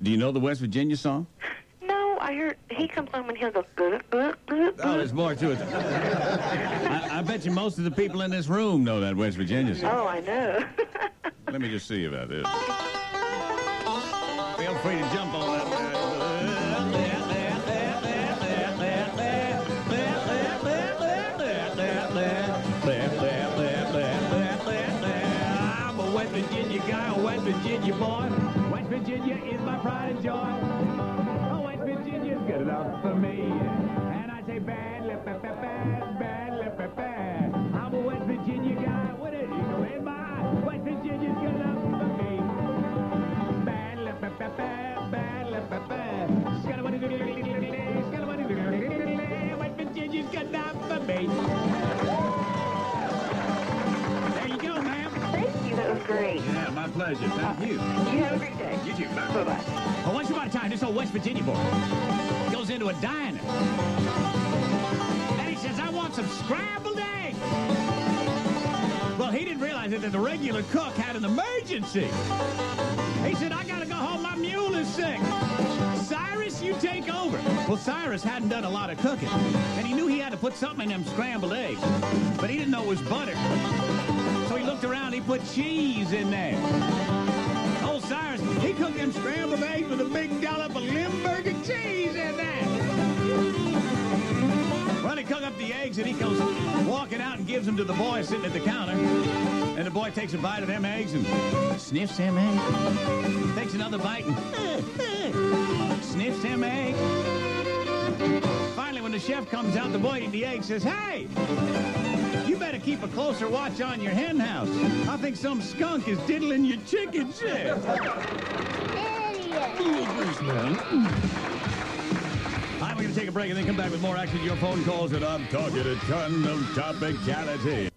Do you know the West Virginia song? No, I heard he comes home and he'll go. "Uh, uh, uh, Oh, there's more to it. I, I bet you most of the people in this room know that West Virginia song. Oh, I know. Let me just see about this. Feel free to jump on that. I'm a West Virginia guy, a West Virginia boy. Virginia is my pride and joy. Oh, West Virginia's good enough for me. And I say bad, bad, bad, bad, great. Yeah, my pleasure. Thank you. You have a great day. You too. Bye. Bye bye. Well, once upon a time, this old West Virginia boy goes into a diner. And he says, I want some scrambled eggs. Well, he didn't realize that the regular cook had an emergency. He said, I gotta go home, my mule is sick. Cyrus, you take over. Well, Cyrus hadn't done a lot of cooking, and he knew he had to put something in them scrambled eggs, but he didn't know it was butter. Around, he put cheese in there. Old Cyrus, he cooked them scrambled eggs with a big dollop of Limburger cheese in there. Well, he cooked up the eggs and he goes walking out and gives them to the boy sitting at the counter. And the boy takes a bite of them eggs and sniffs them eggs. Takes another bite and sniffs them eggs. Finally, when the chef comes out, the boy eating the egg says, Hey! Keep a closer watch on your hen house. I think some skunk is diddling your chicken shit. All right, we're going to take a break and then come back with more action to your phone calls, and I'm talking a ton of topicality.